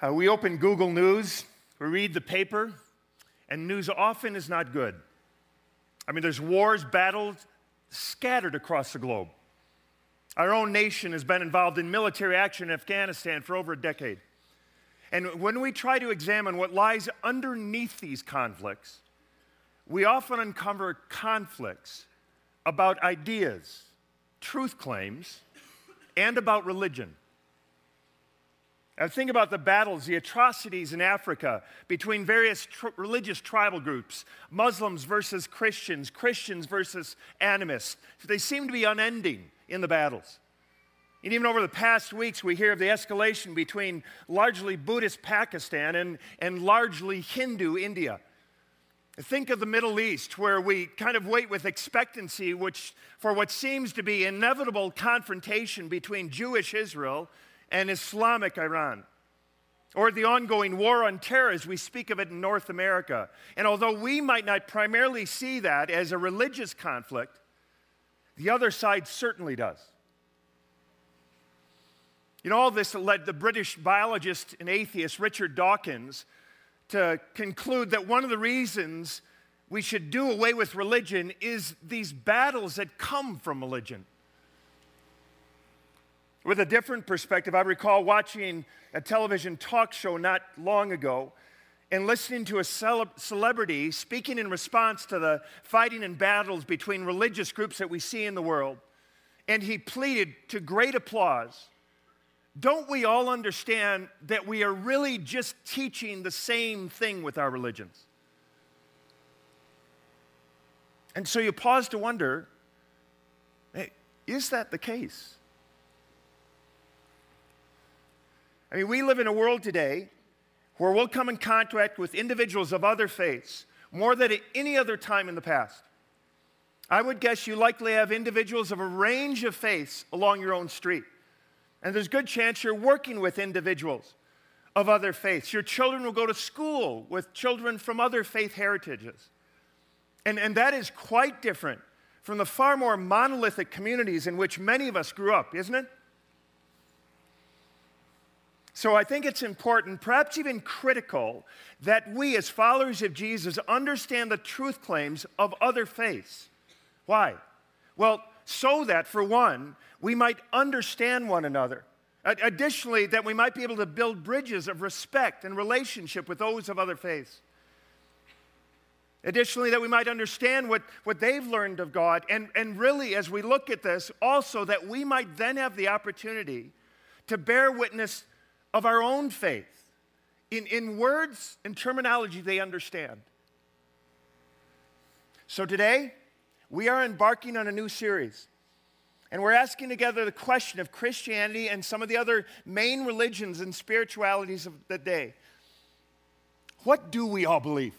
Uh, we open Google News, we read the paper, and news often is not good. I mean, there's wars, battles scattered across the globe. Our own nation has been involved in military action in Afghanistan for over a decade. And when we try to examine what lies underneath these conflicts, we often uncover conflicts about ideas, truth claims, and about religion. Now, think about the battles, the atrocities in Africa between various tr- religious tribal groups Muslims versus Christians, Christians versus animists. They seem to be unending in the battles. And even over the past weeks, we hear of the escalation between largely Buddhist Pakistan and, and largely Hindu India. Think of the Middle East, where we kind of wait with expectancy which, for what seems to be inevitable confrontation between Jewish Israel and Islamic Iran. Or the ongoing war on terror as we speak of it in North America. And although we might not primarily see that as a religious conflict, the other side certainly does. You know, all this led the British biologist and atheist Richard Dawkins to conclude that one of the reasons we should do away with religion is these battles that come from religion. With a different perspective, I recall watching a television talk show not long ago and listening to a cele- celebrity speaking in response to the fighting and battles between religious groups that we see in the world. And he pleaded to great applause don't we all understand that we are really just teaching the same thing with our religions? And so you pause to wonder hey, is that the case? I mean, we live in a world today where we'll come in contact with individuals of other faiths more than at any other time in the past. I would guess you likely have individuals of a range of faiths along your own street. And there's good chance you're working with individuals of other faiths. Your children will go to school with children from other faith heritages. And, and that is quite different from the far more monolithic communities in which many of us grew up, isn't it? So I think it's important, perhaps even critical, that we as followers of Jesus understand the truth claims of other faiths. Why? Well, so that, for one, we might understand one another. Additionally, that we might be able to build bridges of respect and relationship with those of other faiths. Additionally, that we might understand what, what they've learned of God. And, and really, as we look at this, also that we might then have the opportunity to bear witness of our own faith in, in words and terminology they understand. So today, we are embarking on a new series. And we're asking together the question of Christianity and some of the other main religions and spiritualities of the day. What do we all believe?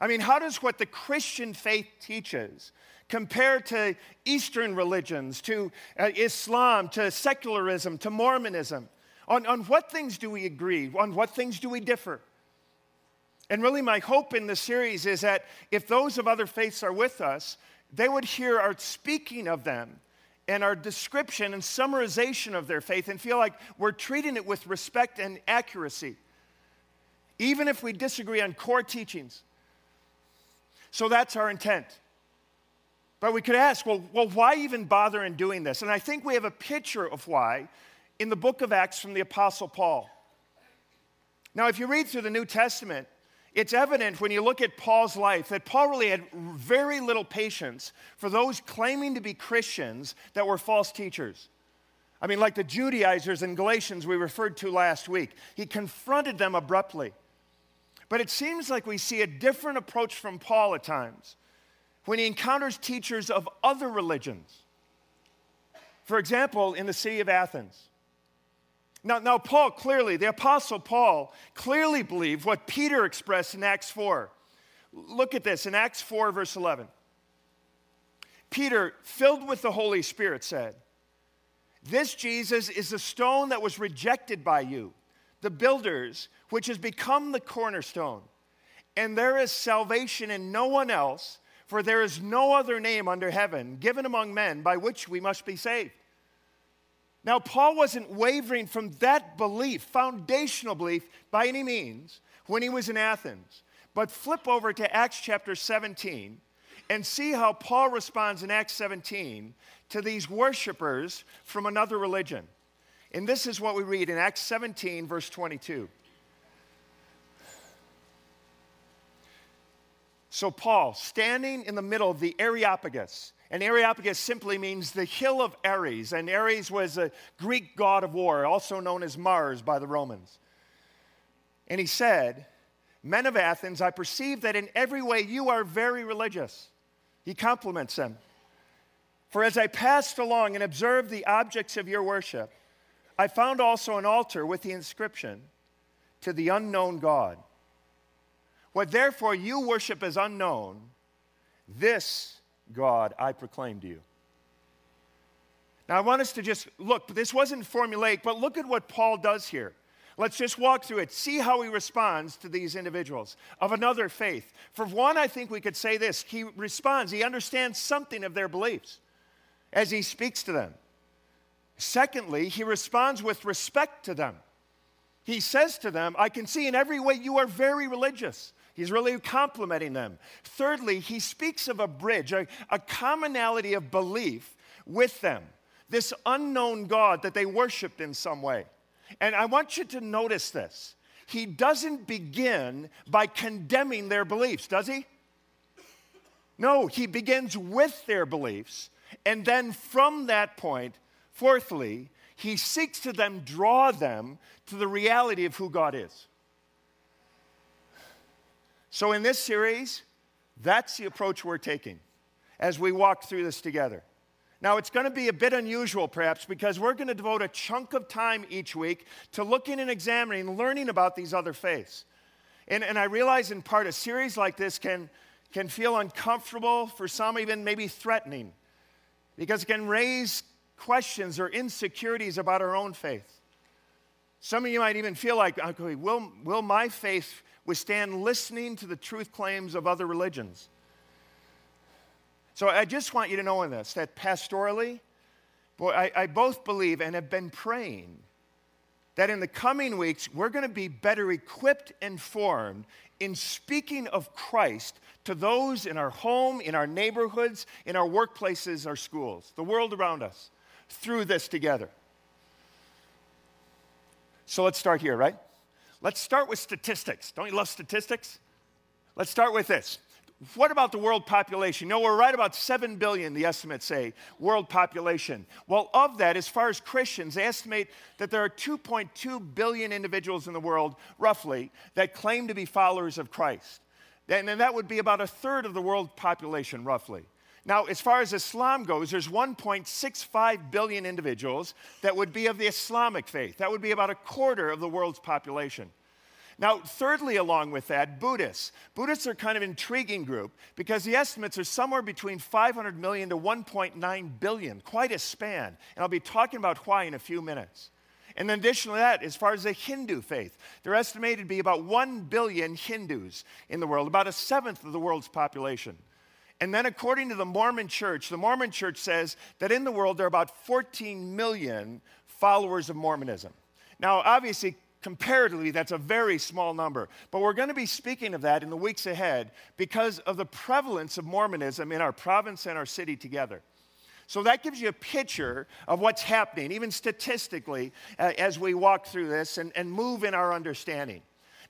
I mean, how does what the Christian faith teaches compare to Eastern religions, to uh, Islam, to secularism, to Mormonism? On, on what things do we agree? On what things do we differ? And really, my hope in this series is that if those of other faiths are with us, they would hear our speaking of them and our description and summarization of their faith and feel like we're treating it with respect and accuracy, even if we disagree on core teachings. So that's our intent. But we could ask, well, well, why even bother in doing this? And I think we have a picture of why in the book of Acts from the Apostle Paul. Now, if you read through the New Testament, it's evident when you look at Paul's life that Paul really had very little patience for those claiming to be Christians that were false teachers. I mean, like the Judaizers in Galatians we referred to last week. He confronted them abruptly. But it seems like we see a different approach from Paul at times when he encounters teachers of other religions. For example, in the city of Athens. Now, now, Paul clearly, the Apostle Paul, clearly believed what Peter expressed in Acts 4. Look at this in Acts 4, verse 11. Peter, filled with the Holy Spirit, said, This Jesus is the stone that was rejected by you, the builders, which has become the cornerstone. And there is salvation in no one else, for there is no other name under heaven given among men by which we must be saved. Now, Paul wasn't wavering from that belief, foundational belief, by any means, when he was in Athens. But flip over to Acts chapter 17 and see how Paul responds in Acts 17 to these worshipers from another religion. And this is what we read in Acts 17, verse 22. So, Paul, standing in the middle of the Areopagus, and Areopagus simply means the hill of Ares, and Ares was a Greek god of war, also known as Mars by the Romans. And he said, Men of Athens, I perceive that in every way you are very religious. He compliments them. For as I passed along and observed the objects of your worship, I found also an altar with the inscription, To the unknown God. What therefore you worship as unknown, this God I proclaim to you. Now, I want us to just look, this wasn't formulaic, but look at what Paul does here. Let's just walk through it, see how he responds to these individuals of another faith. For one, I think we could say this he responds, he understands something of their beliefs as he speaks to them. Secondly, he responds with respect to them. He says to them, I can see in every way you are very religious. He's really complimenting them. Thirdly, he speaks of a bridge, a, a, commonality of belief with them, this unknown God that they worshiped in some way. And I want you to notice this. He doesn't begin by condemning their beliefs, does he? No, he begins with their beliefs. And then from that point, fourthly, he seeks to them draw them to the reality of who God is. So, in this series, that's the approach we're taking as we walk through this together. Now, it's going to be a bit unusual, perhaps, because we're going to devote a chunk of time each week to looking and examining, learning about these other faiths. And, and I realize in part a series like this can, can feel uncomfortable, for some, even maybe threatening, because it can raise questions or insecurities about our own faith. Some of you might even feel like, okay, will, will my faith withstand listening to the truth claims of other religions. So I just want you to know in this that pastorally, boy, I, I both believe and have been praying that in the coming weeks we're going to be better equipped and formed in speaking of Christ to those in our home, in our neighborhoods, in our workplaces, our schools, the world around us, through this together. So let's start here, right? Let's start with statistics. Don't you love statistics? Let's start with this. What about the world population? No, we're right about 7 billion, the estimates say, world population. Well, of that, as far as Christians, they estimate that there are 2.2 billion individuals in the world, roughly, that claim to be followers of Christ. And that would be about a third of the world population, roughly. Now, as far as Islam goes, there's 1.65 billion individuals that would be of the Islamic faith. That would be about a quarter of the world's population. Now, thirdly, along with that, Buddhists. Buddhists are kind of an intriguing group because the estimates are somewhere between 500 million to 1.9 billion, quite a span. And I'll be talking about why in a few minutes. And then, additionally, that, as far as the Hindu faith, they're estimated to be about 1 billion Hindus in the world, about a seventh of the world's population. And then, according to the Mormon church, the Mormon church says that in the world there are about 14 million followers of Mormonism. Now, obviously, comparatively, that's a very small number. But we're going to be speaking of that in the weeks ahead because of the prevalence of Mormonism in our province and our city together. So that gives you a picture of what's happening, even statistically, uh, as we walk through this and, and move in our understanding.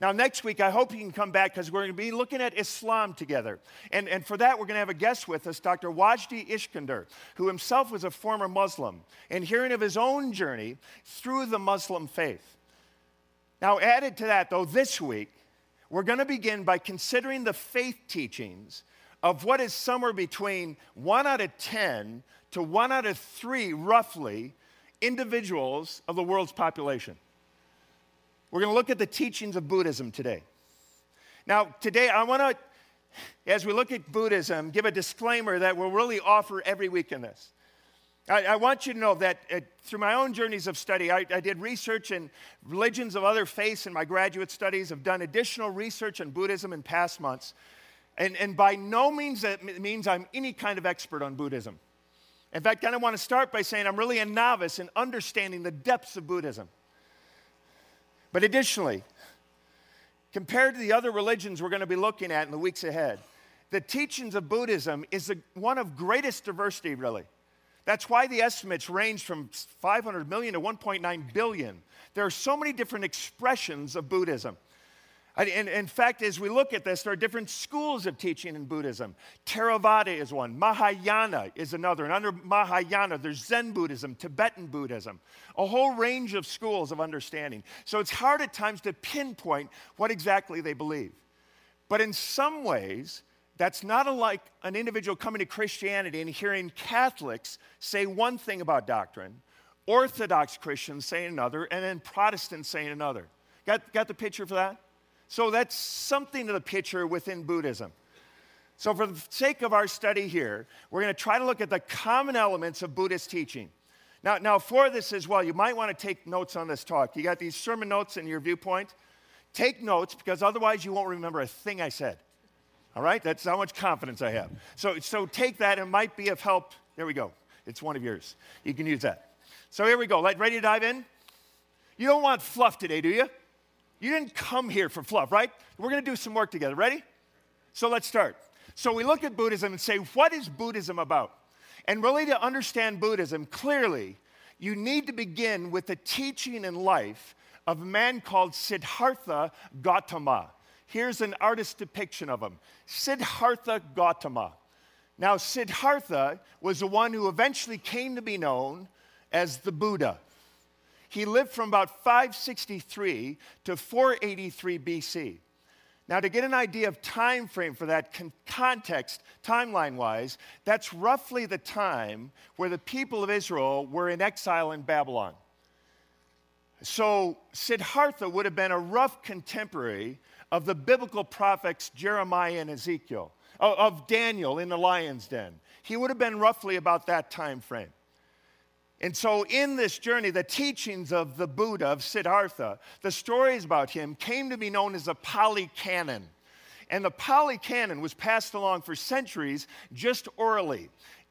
Now, next week, I hope you can come back because we're going to be looking at Islam together. And, and for that, we're going to have a guest with us, Dr. Wajdi Ishkandar, who himself was a former Muslim, and hearing of his own journey through the Muslim faith. Now, added to that, though, this week, we're going to begin by considering the faith teachings of what is somewhere between one out of 10 to one out of three, roughly, individuals of the world's population. We're going to look at the teachings of Buddhism today. Now, today I want to, as we look at Buddhism, give a disclaimer that we'll really offer every week in this. I, I want you to know that uh, through my own journeys of study, I, I did research in religions of other faiths in my graduate studies, I've done additional research on Buddhism in past months. And, and by no means that means I'm any kind of expert on Buddhism. In fact, I want to start by saying I'm really a novice in understanding the depths of Buddhism. But additionally, compared to the other religions we're going to be looking at in the weeks ahead, the teachings of Buddhism is one of greatest diversity, really. That's why the estimates range from 500 million to 1.9 billion. There are so many different expressions of Buddhism. In fact, as we look at this, there are different schools of teaching in Buddhism. Theravada is one, Mahayana is another, and under Mahayana, there's Zen Buddhism, Tibetan Buddhism, a whole range of schools of understanding. So it's hard at times to pinpoint what exactly they believe. But in some ways, that's not unlike an individual coming to Christianity and hearing Catholics say one thing about doctrine, Orthodox Christians say another, and then Protestants saying another. Got, got the picture for that? So that's something of the picture within Buddhism. So, for the sake of our study here, we're going to try to look at the common elements of Buddhist teaching. Now, now, for this as well, you might want to take notes on this talk. You got these sermon notes in your viewpoint. Take notes because otherwise you won't remember a thing I said. All right? That's how much confidence I have. So, so take that. It might be of help. There we go. It's one of yours. You can use that. So here we go. Ready to dive in? You don't want fluff today, do you? You didn't come here for fluff, right? We're going to do some work together. Ready? So let's start. So we look at Buddhism and say, what is Buddhism about? And really, to understand Buddhism clearly, you need to begin with the teaching and life of a man called Siddhartha Gautama. Here's an artist's depiction of him Siddhartha Gautama. Now, Siddhartha was the one who eventually came to be known as the Buddha. He lived from about 563 to 483 BC. Now, to get an idea of time frame for that con- context, timeline wise, that's roughly the time where the people of Israel were in exile in Babylon. So, Siddhartha would have been a rough contemporary of the biblical prophets Jeremiah and Ezekiel, of Daniel in the lion's den. He would have been roughly about that time frame. And so, in this journey, the teachings of the Buddha, of Siddhartha, the stories about him came to be known as the Pali Canon. And the Pali Canon was passed along for centuries just orally.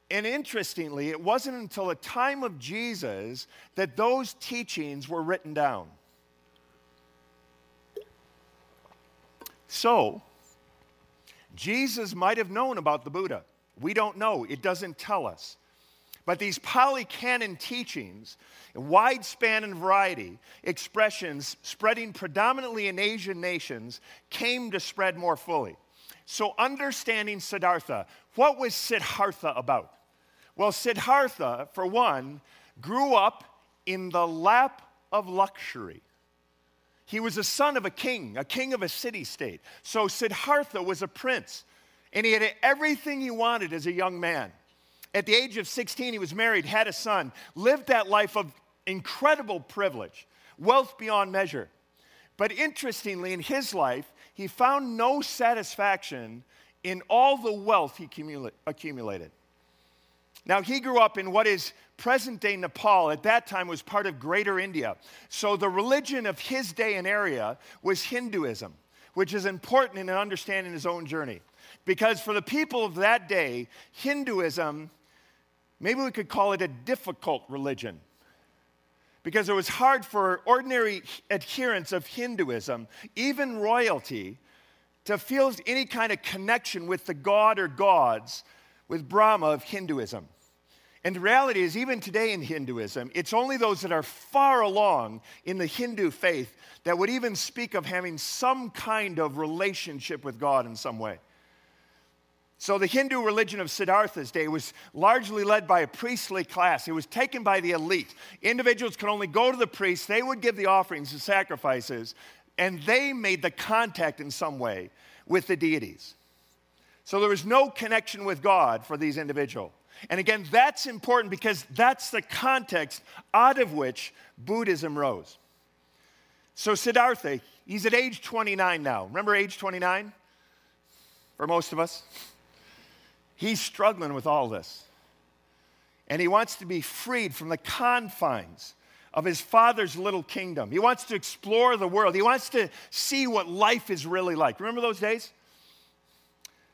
And interestingly, it wasn't until the time of Jesus that those teachings were written down. So, Jesus might have known about the Buddha. We don't know, it doesn't tell us. But these Pali Canon teachings, wide span and variety, expressions spreading predominantly in Asian nations, came to spread more fully. So, understanding Siddhartha, what was Siddhartha about? Well, Siddhartha, for one, grew up in the lap of luxury. He was a son of a king, a king of a city state. So Siddhartha was a prince, and he had everything he wanted as a young man. At the age of 16, he was married, had a son, lived that life of incredible privilege, wealth beyond measure. But interestingly, in his life, he found no satisfaction in all the wealth he accumulated. Now, he grew up in what is present day Nepal. At that time, was part of Greater India. So, the religion of his day and area was Hinduism, which is important in understanding his own journey. Because for the people of that day, Hinduism, maybe we could call it a difficult religion. Because it was hard for ordinary adherents of Hinduism, even royalty, to feel any kind of connection with the god or gods with Brahma of Hinduism. And the reality is, even today in Hinduism, it's only those that are far along in the Hindu faith that would even speak of having some kind of relationship with God in some way. So, the Hindu religion of Siddhartha's day was largely led by a priestly class. It was taken by the elite. Individuals could only go to the priest, they would give the offerings, and sacrifices, and they made the contact in some way with the deities. So there was no connection with God for these individuals. And again, that's important because that's the context out of which Buddhism rose. So Siddhartha, he's at age 29 now. Remember age 29? For most of us? He's struggling with all this. And he wants to be freed from the confines of his father's little kingdom. He wants to explore the world. He wants to see what life is really like. Remember those days?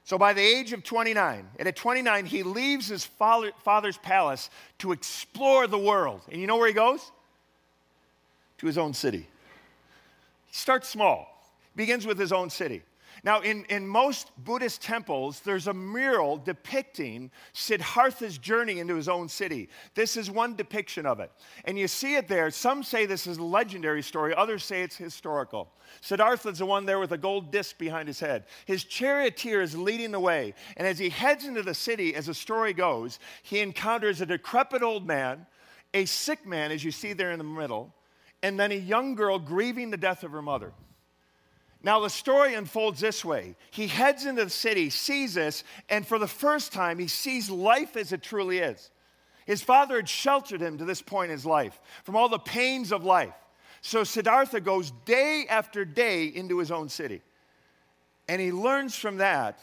So by the age of 29, and at 29, he leaves his father, father's palace to explore the world. And you know where he goes? To his own city. He starts small, begins with his own city. Now, in, in most Buddhist temples, there's a mural depicting Siddhartha's journey into his own city. This is one depiction of it. And you see it there. Some say this is a legendary story, others say it's historical. Siddhartha's the one there with a gold disc behind his head. His charioteer is leading the way. And as he heads into the city, as the story goes, he encounters a decrepit old man, a sick man, as you see there in the middle, and then a young girl grieving the death of her mother. Now, the story unfolds this way. He heads into the city, sees this, and for the first time, he sees life as it truly is. His father had sheltered him to this point in his life from all the pains of life. So Siddhartha goes day after day into his own city. And he learns from that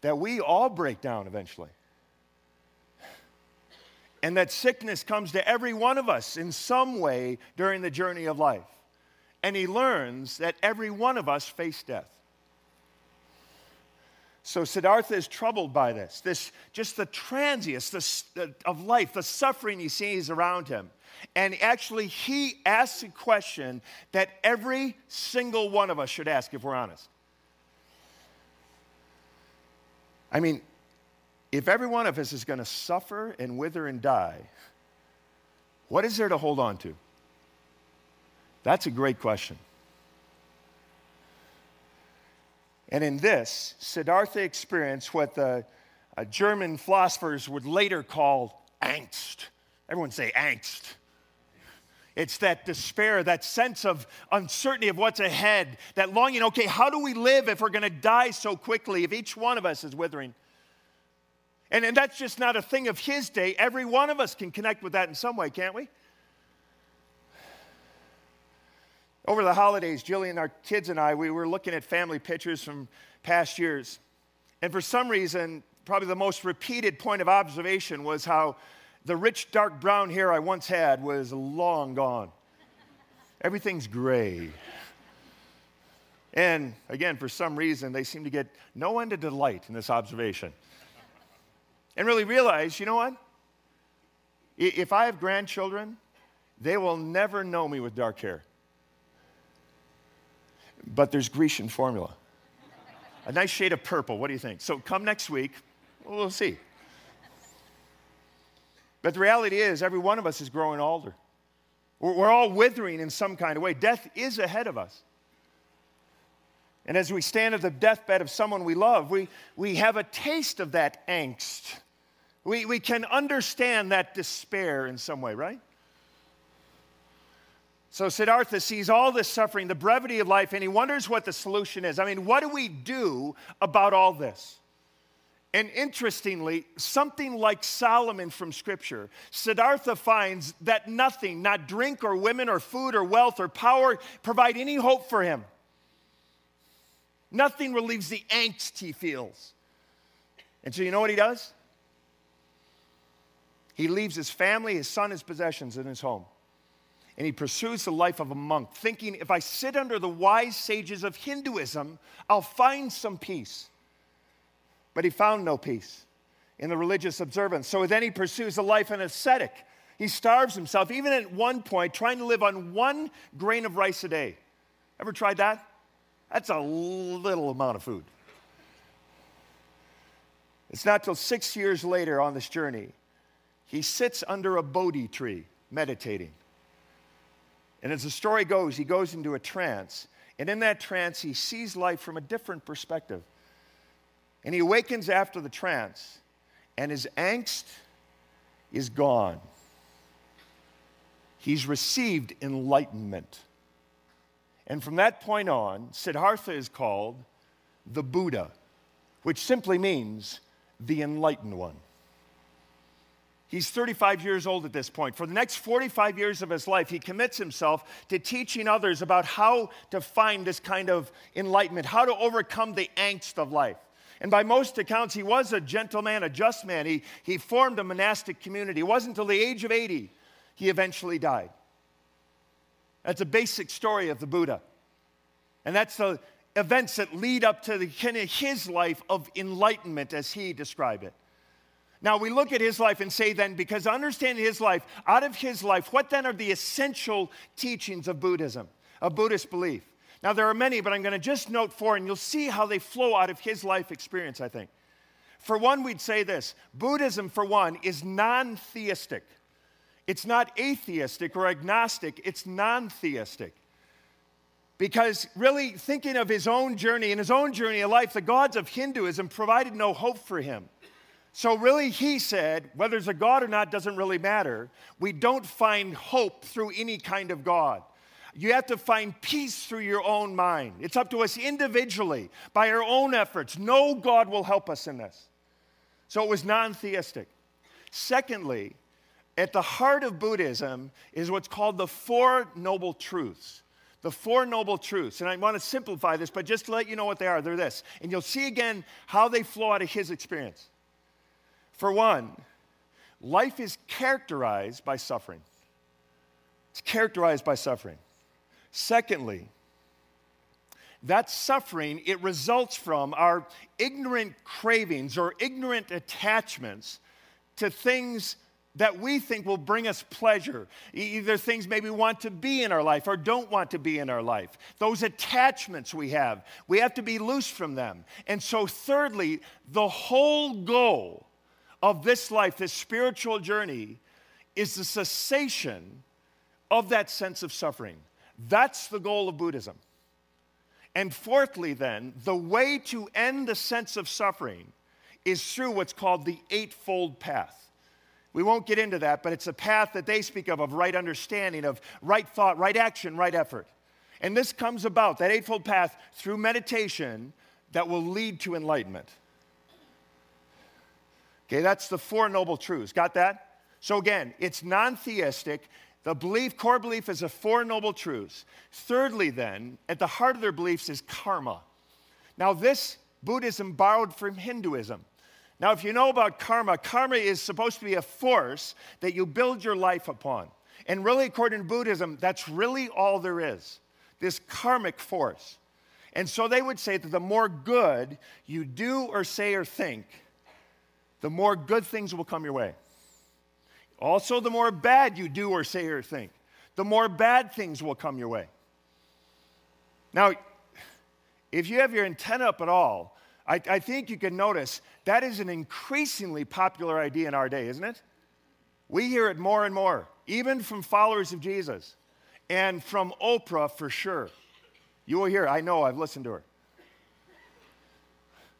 that we all break down eventually. And that sickness comes to every one of us in some way during the journey of life and he learns that every one of us face death. So Siddhartha is troubled by this, this just the transience of life, the suffering he sees around him. And actually, he asks a question that every single one of us should ask if we're honest. I mean, if every one of us is going to suffer and wither and die, what is there to hold on to? That's a great question. And in this, Siddhartha experienced what the uh, German philosophers would later call angst. Everyone say angst. It's that despair, that sense of uncertainty of what's ahead, that longing, okay, how do we live if we're to die so quickly, if each one of us is withering? And, and that's just not a thing of his day. Every one of us can connect with that in some way, can't we? Over the holidays, Jillian, our kids, and I, we were looking at family pictures from past years. And for some reason, probably the most repeated point of observation was how the rich dark brown hair I once had was long gone. Everything's gray. And again, for some reason, they seem to get no end of delight in this observation. And really realize, you know what? If I have grandchildren, they will never know me with dark hair but there's Grecian formula. A nice shade of purple. What do you think? So come next week, we'll see. But the reality is, every one of us is growing older. We're all withering in some kind of way. Death is ahead of us. And as we stand at the deathbed of someone we love, we, we have a taste of that angst. We, we can understand that despair in some way, right? So Siddhartha sees all this suffering, the brevity of life, and he wonders what the solution is. I mean, what do we do about all this? And interestingly, something like Solomon from Scripture, Siddhartha finds that nothing, not drink or women or food or wealth or power, provide any hope for him. Nothing relieves the angst he feels. And so, you know what he does? He leaves his family, his son, his possessions, and his home and he pursues the life of a monk, thinking if I sit under the wise sages of Hinduism, I'll find some peace. But he found no peace in the religious observance. So then he pursues a life an ascetic. He starves himself, even at one point, trying to live on one grain of rice a day. Ever tried that? That's a little amount of food. It's not till six years later on this journey, he sits under a Bodhi tree meditating. And as the story goes, he goes into a trance. And in that trance, he sees life from a different perspective. And he awakens after the trance, and his angst is gone. He's received enlightenment. And from that point on, Siddhartha is called the Buddha, which simply means the enlightened one. He's 35 years old at this point. For the next 45 years of his life, he commits himself to teaching others about how to find this kind of enlightenment, how to overcome the angst of life. And by most accounts, he was a gentleman, a just man. He, he formed a monastic community. It wasn't until the age of 80 he eventually died. That's a basic story of the Buddha. And that's the events that lead up to the, his life of enlightenment as he described it. Now we look at his life and say, then, because understanding his life, out of his life, what then are the essential teachings of Buddhism, of Buddhist belief? Now there are many, but I'm going to just note four, and you'll see how they flow out of his life experience, I think. For one, we'd say this Buddhism, for one, is non theistic. It's not atheistic or agnostic, it's non theistic. Because really, thinking of his own journey, in his own journey of life, the gods of Hinduism provided no hope for him. So, really, he said, whether there's a God or not doesn't really matter. We don't find hope through any kind of God. You have to find peace through your own mind. It's up to us individually, by our own efforts. No God will help us in this. So, it was non theistic. Secondly, at the heart of Buddhism is what's called the Four Noble Truths. The Four Noble Truths. And I want to simplify this, but just to let you know what they are, they're this. And you'll see again how they flow out of his experience. For one, life is characterized by suffering. It's characterized by suffering. Secondly, that suffering it results from our ignorant cravings or ignorant attachments to things that we think will bring us pleasure. Either things maybe want to be in our life or don't want to be in our life. Those attachments we have, we have to be loose from them. And so, thirdly, the whole goal of this life, this spiritual journey, is the cessation of that sense of suffering. That's the goal of Buddhism. And fourthly, then, the way to end the sense of suffering is through what's called the Eightfold Path. We won't get into that, but it's a path that they speak of of right understanding, of right thought, right action, right effort. And this comes about, that Eightfold Path, through meditation that will lead to enlightenment. Okay, that's the Four Noble Truths. Got that? So again, it's non theistic. The belief, core belief, is the Four Noble Truths. Thirdly, then, at the heart of their beliefs is karma. Now, this Buddhism borrowed from Hinduism. Now, if you know about karma, karma is supposed to be a force that you build your life upon. And really, according to Buddhism, that's really all there is this karmic force. And so they would say that the more good you do or say or think, the more good things will come your way. Also, the more bad you do or say or think, the more bad things will come your way. Now, if you have your antenna up at all, I, I, think you can notice that is an increasingly popular idea in our day, isn't it? We hear it more and more, even from followers of Jesus and from Oprah for sure. You will hear, I know, I've listened to her.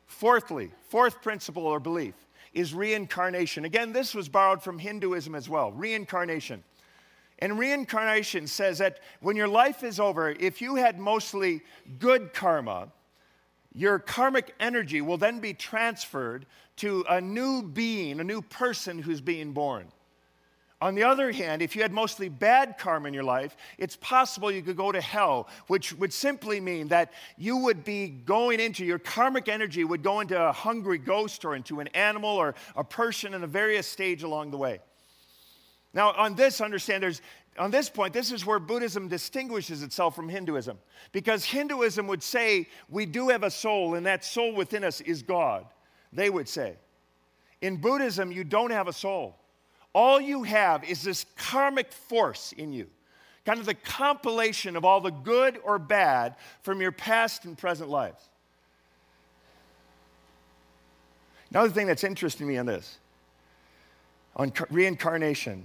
Fourthly, fourth principle or belief is reincarnation. Again, this was borrowed from Hinduism as well reincarnation. And reincarnation says that when your life is over, if you had mostly good karma, your karmic energy will then be transferred to a new being, a new person who's being born. On the other hand, if you had mostly bad karma in your life, it's possible you could go to hell, which would simply mean that you would be going into your karmic energy would go into a hungry ghost or into an animal or a person in a various stage along the way. Now, on this, understand there's on this point, this is where Buddhism distinguishes itself from Hinduism. Because Hinduism would say we do have a soul, and that soul within us is God. They would say. In Buddhism, you don't have a soul. All you have is this karmic force in you, kind of the compilation of all the good or bad from your past and present lives. Another thing that's interesting to me on this, on reincarnation,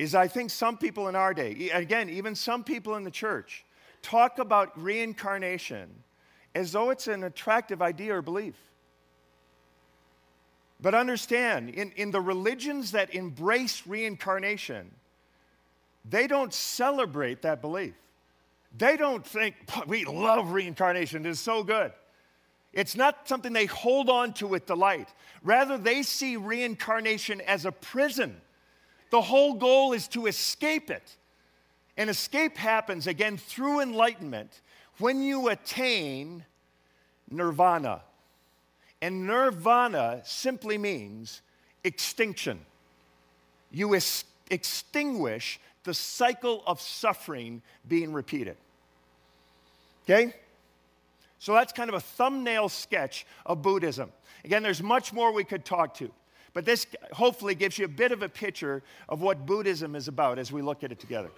is I think some people in our day, again, even some people in the church, talk about reincarnation as though it's an attractive idea or belief. But understand, in, in the religions that embrace reincarnation, they don't celebrate that belief. They don't think, we love reincarnation, it's so good. It's not something they hold on to with delight. Rather, they see reincarnation as a prison. The whole goal is to escape it. And escape happens, again, through enlightenment when you attain nirvana. And nirvana simply means extinction. You es- extinguish the cycle of suffering being repeated. Okay? So that's kind of a thumbnail sketch of Buddhism. Again, there's much more we could talk to, but this hopefully gives you a bit of a picture of what Buddhism is about as we look at it together.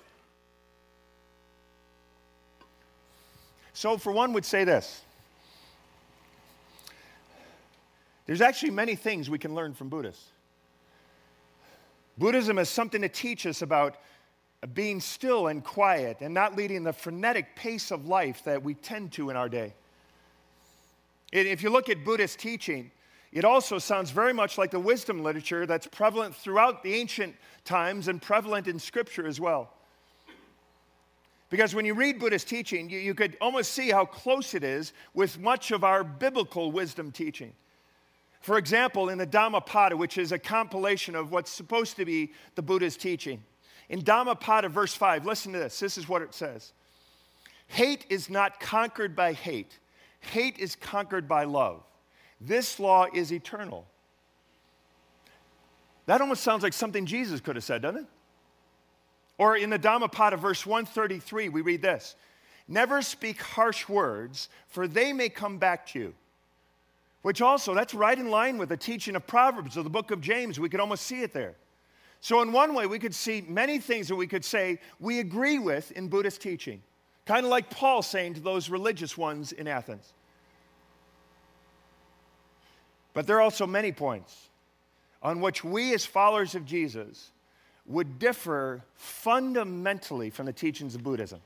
So, for one, would say this there's actually many things we can learn from Buddhists. Buddhism is something to teach us about being still and quiet and not leading the frenetic pace of life that we tend to in our day. If you look at Buddhist teaching, it also sounds very much like the wisdom literature that's prevalent throughout the ancient times and prevalent in Scripture as well. Because when you read Buddhist teaching, you, you could almost see how close it is with much of our biblical wisdom teaching. For example, in the Dhammapada, which is a compilation of what's supposed to be the Buddha's teaching, in Dhammapada, verse 5, listen to this. This is what it says Hate is not conquered by hate, hate is conquered by love. This law is eternal. That almost sounds like something Jesus could have said, doesn't it? Or in the Dhammapada, verse 133, we read this Never speak harsh words, for they may come back to you. Which also, that's right in line with the teaching of Proverbs or the book of James. We could almost see it there. So, in one way, we could see many things that we could say we agree with in Buddhist teaching, kind of like Paul saying to those religious ones in Athens. But there are also many points on which we, as followers of Jesus, would differ fundamentally from the teachings of Buddhism.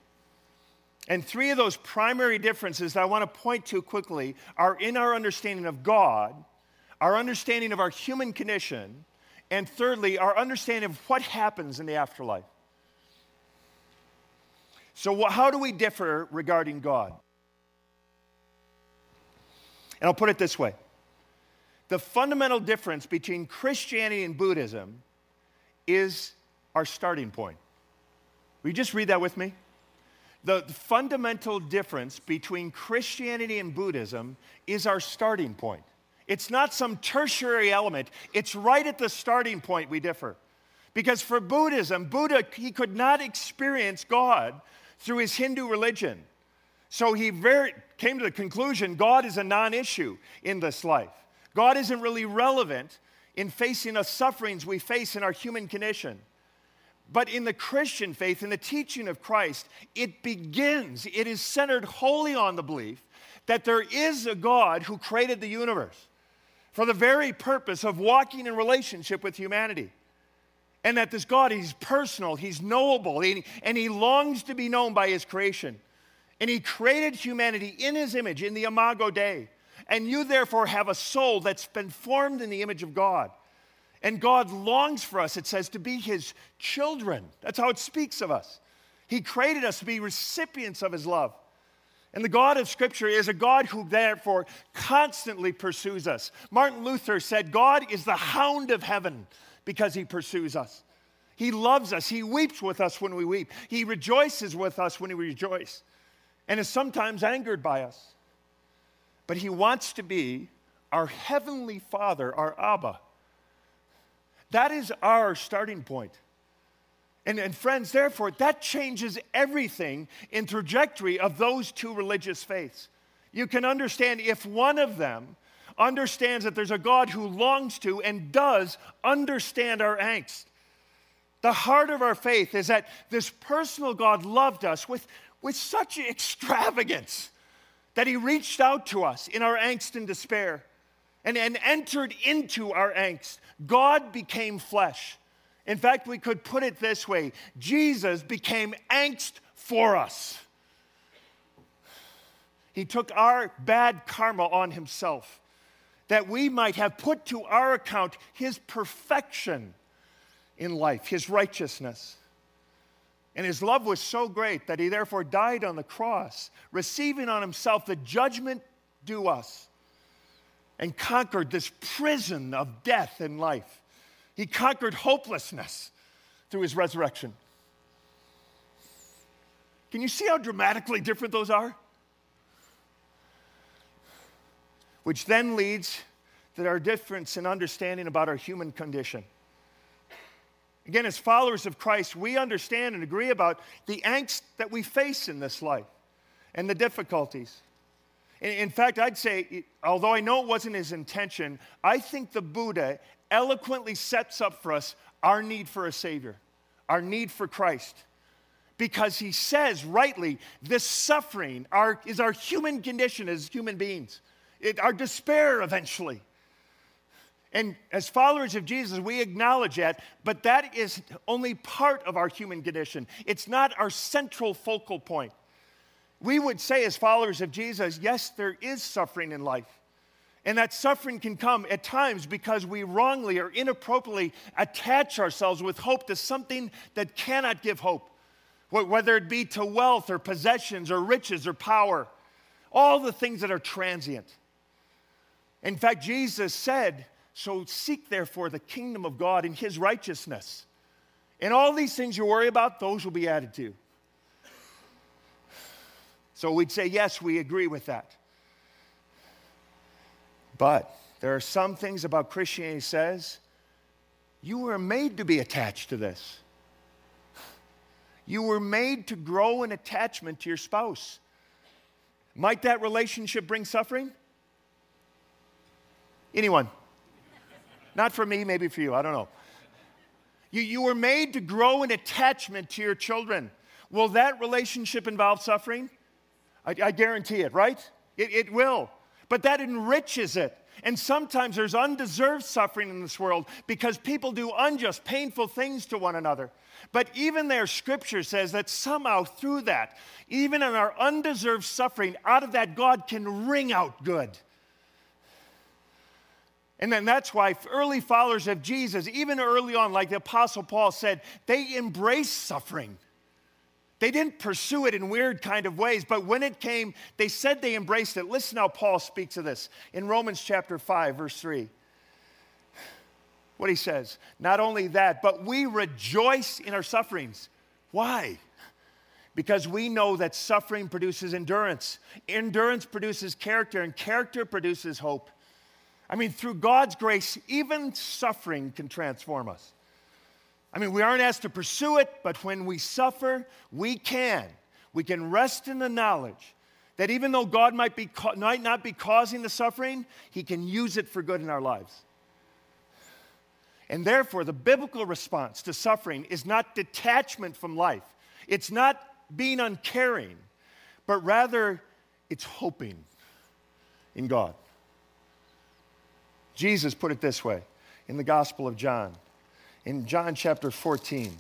And three of those primary differences that I want to point to quickly are in our understanding of God, our understanding of our human condition, and thirdly, our understanding of what happens in the afterlife. So, how do we differ regarding God? And I'll put it this way the fundamental difference between Christianity and Buddhism is our starting point. Will you just read that with me? The fundamental difference between Christianity and Buddhism is our starting point. It's not some tertiary element, it's right at the starting point we differ. Because for Buddhism, Buddha, he could not experience God through his Hindu religion. So he very, came to the conclusion God is a non issue in this life. God isn't really relevant in facing the sufferings we face in our human condition. But in the Christian faith, in the teaching of Christ, it begins, it is centered wholly on the belief that there is a God who created the universe for the very purpose of walking in relationship with humanity. And that this God, He's personal, He's knowable, and He longs to be known by His creation. And He created humanity in His image, in the Imago Dei. And you, therefore, have a soul that's been formed in the image of God. And God longs for us, it says, to be His children. That's how it speaks of us. He created us to be recipients of His love. And the God of Scripture is a God who, therefore, constantly pursues us. Martin Luther said, God is the hound of heaven because He pursues us. He loves us. He weeps with us when we weep. He rejoices with us when we rejoice, and is sometimes angered by us but He wants to be our Heavenly Father, our Abba. That is our starting point. And, and, friends, therefore, that changes everything in trajectory of those two religious faiths. You can understand if one of them understands that there's a God who longs to and does understand our angst. The heart of our faith is that this personal God loved us with, with such extravagance that He reached out to us in our angst and despair and, and entered into our angst. God became flesh. In fact, we could put it this way Jesus became angst for us. He took our bad karma on Himself that we might have put to our account His perfection in life, His righteousness. And his love was so great that he therefore died on the cross, receiving on himself the judgment due us, and conquered this prison of death and life. He conquered hopelessness through his resurrection. Can you see how dramatically different those are? Which then leads to our difference in understanding about our human condition. Again, as followers of Christ, we understand and agree about the angst that we face in this life and the difficulties. In, fact, I'd say, although I know it wasn't his intention, I think the Buddha eloquently sets up for us our need for a Savior, our need for Christ. Because he says rightly, this suffering our, is our human condition as human beings, it, our despair eventually. And as followers of Jesus, we acknowledge that, but that is only part of our human condition. It's not our central focal point. We would say, as followers of Jesus, yes, there is suffering in life. And that suffering can come at times because we wrongly or inappropriately attach ourselves with hope to something that cannot give hope, whether it be to wealth or possessions or riches or power, all the things that are transient. In fact, Jesus said, So seek therefore the kingdom of God and his righteousness. And all these things you worry about, those will be added to you. So we'd say, Yes, we agree with that. But there are some things about Christianity says you were made to be attached to this. You were made to grow in attachment to your spouse. Might that relationship bring suffering? Anyone? Not for me, maybe for you, I don't know. You, you were made to grow in attachment to your children. Will that relationship involve suffering? I, I guarantee it, right? It, it will but that enriches it. And sometimes there's undeserved suffering in this world because people do unjust, painful things to one another. But even there, scripture says that somehow through that, even in our undeserved suffering, out of that, God can wring out good. And then that's why early followers of Jesus, even early on, like the Apostle Paul said, they embrace suffering. They didn't pursue it in weird kind of ways, but when it came, they said they embraced it. Listen how Paul speaks of this in Romans chapter 5, verse 3. What he says, not only that, but we rejoice in our sufferings. Why? Because we know that suffering produces endurance. Endurance produces character, and character produces hope. I mean, through God's grace, even suffering can transform us. I mean, we aren't asked to pursue it, but when we suffer, we can. We can rest in the knowledge that even though God might, be, might not be causing the suffering, He can use it for good in our lives. And therefore, the biblical response to suffering is not detachment from life, it's not being uncaring, but rather it's hoping in God. Jesus put it this way in the Gospel of John in John chapter 14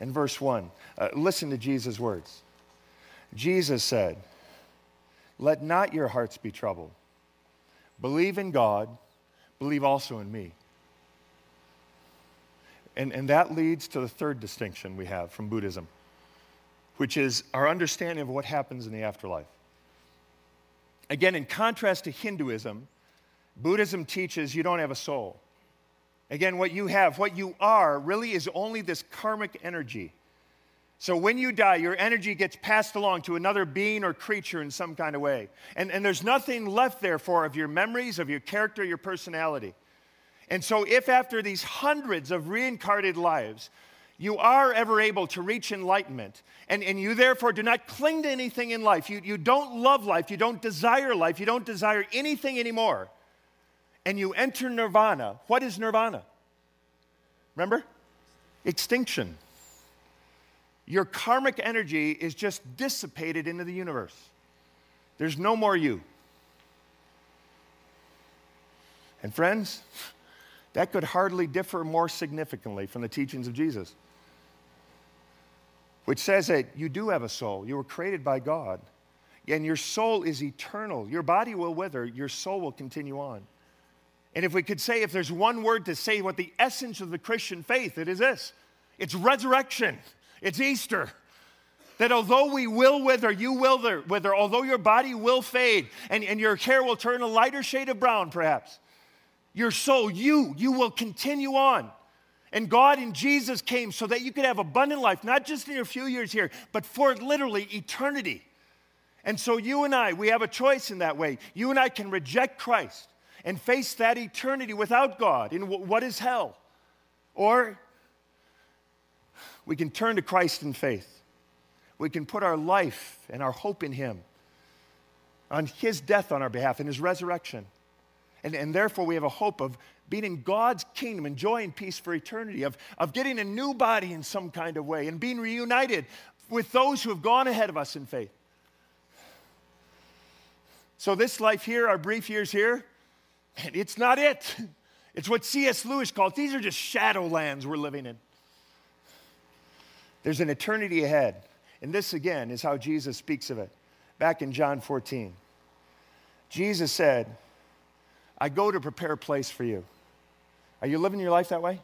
and verse 1. Uh, listen to Jesus' words. Jesus said, Let not your hearts be troubled. Believe in God, believe also in me. And, and that leads to the third distinction we have from Buddhism, which is our understanding of what happens in the afterlife. Again, in contrast to Hinduism, Buddhism teaches you don't have a soul. Again, what you have, what you are, really is only this karmic energy. So when you die, your energy gets passed along to another being or creature in some kind of way. And, and there's nothing left, therefore, of your memories, of your character, your personality. And so, if after these hundreds of reincarnated lives, you are ever able to reach enlightenment, and, and you therefore do not cling to anything in life, you, you don't love life, you don't desire life, you don't desire anything anymore, and you enter nirvana, what is nirvana? Remember? Extinction. Your karmic energy is just dissipated into the universe. There's no more you. And friends, that could hardly differ more significantly from the teachings of Jesus, which says that you do have a soul. You were created by God, and your soul is eternal. Your body will wither, your soul will continue on. And if we could say, if there's one word to say what the essence of the Christian faith, it is this it's resurrection, it's Easter. That although we will wither, you will wither, although your body will fade and, and your hair will turn a lighter shade of brown, perhaps, your soul, you, you will continue on. And God and Jesus came so that you could have abundant life, not just in your few years here, but for literally eternity. And so you and I, we have a choice in that way. You and I can reject Christ and face that eternity without God in what is hell. Or we can turn to Christ in faith. We can put our life and our hope in Him. on his death on our behalf and his resurrection. And, and therefore, we have a hope of being in God's kingdom and joy and peace for eternity, of, of getting a new body in some kind of way and being reunited with those who have gone ahead of us in faith. So, this life here, our brief years here, it's not it. It's what C.S. Lewis calls these are just shadowlands we're living in. There's an eternity ahead. And this, again, is how Jesus speaks of it. Back in John 14, Jesus said, I go to prepare a place for you. Are you living your life that way?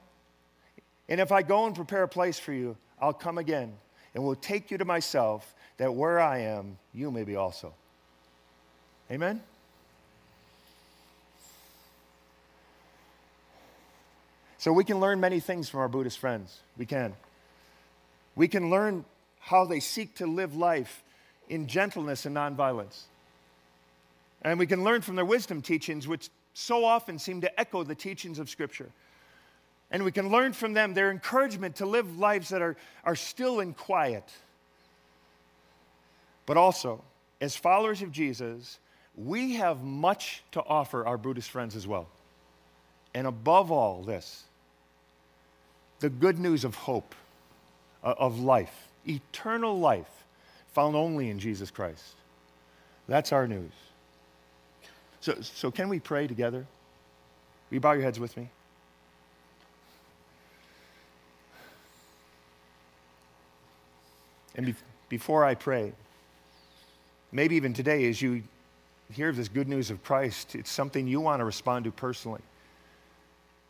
And if I go and prepare a place for you, I'll come again and will take you to myself, that where I am, you may be also. Amen? So we can learn many things from our Buddhist friends. We can. We can learn how they seek to live life in gentleness and nonviolence. And we can learn from their wisdom teachings, which so often seem to echo the teachings of Scripture. And we can learn from them their encouragement to live lives that are, are still in quiet. But also, as followers of Jesus, we have much to offer our Buddhist friends as well. And above all, this the good news of hope, uh, of life, eternal life found only in Jesus Christ. That's our news. So, so can we pray together? Will you bow your heads with me? And be- before I pray, maybe even today, as you hear this good news of Christ, it's something you want to respond to personally.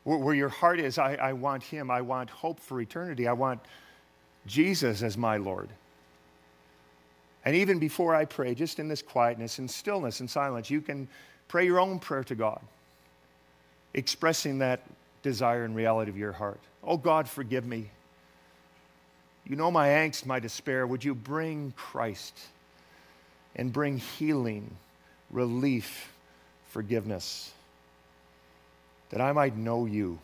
Where, your heart is, I, I want Him. I want hope for eternity. I want Jesus as my Lord. And even before I pray, just in this quietness and stillness and silence, you can pray your own prayer to God, expressing that desire and reality of your heart. Oh God, forgive me. You know my angst, my despair. Would you bring Christ and bring healing, relief, forgiveness, that I might know you,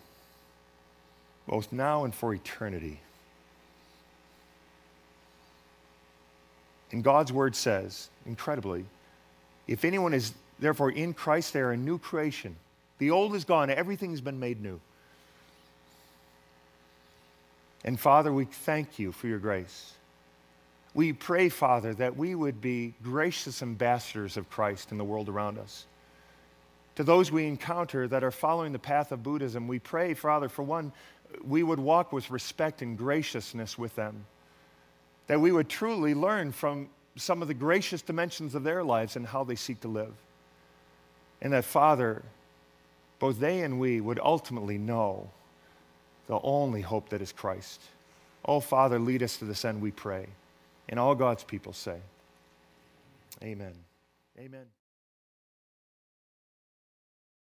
both now and for eternity? And God's word says, incredibly, if anyone is therefore in Christ, they are a new creation. The old is gone, everything's been made new. And Father, we thank you for your grace. We pray, Father, that we would be gracious ambassadors of Christ in the world around us. To those we encounter that are following the path of Buddhism, we pray, Father, for one, we would walk with respect and graciousness with them that we would truly learn from some of the gracious dimensions of their lives and how they seek to live. And that, Father, both they and we would ultimately know the only hope that is Christ. Oh, Father, lead us to this end, we pray. And all God's people say, Amen. Amen.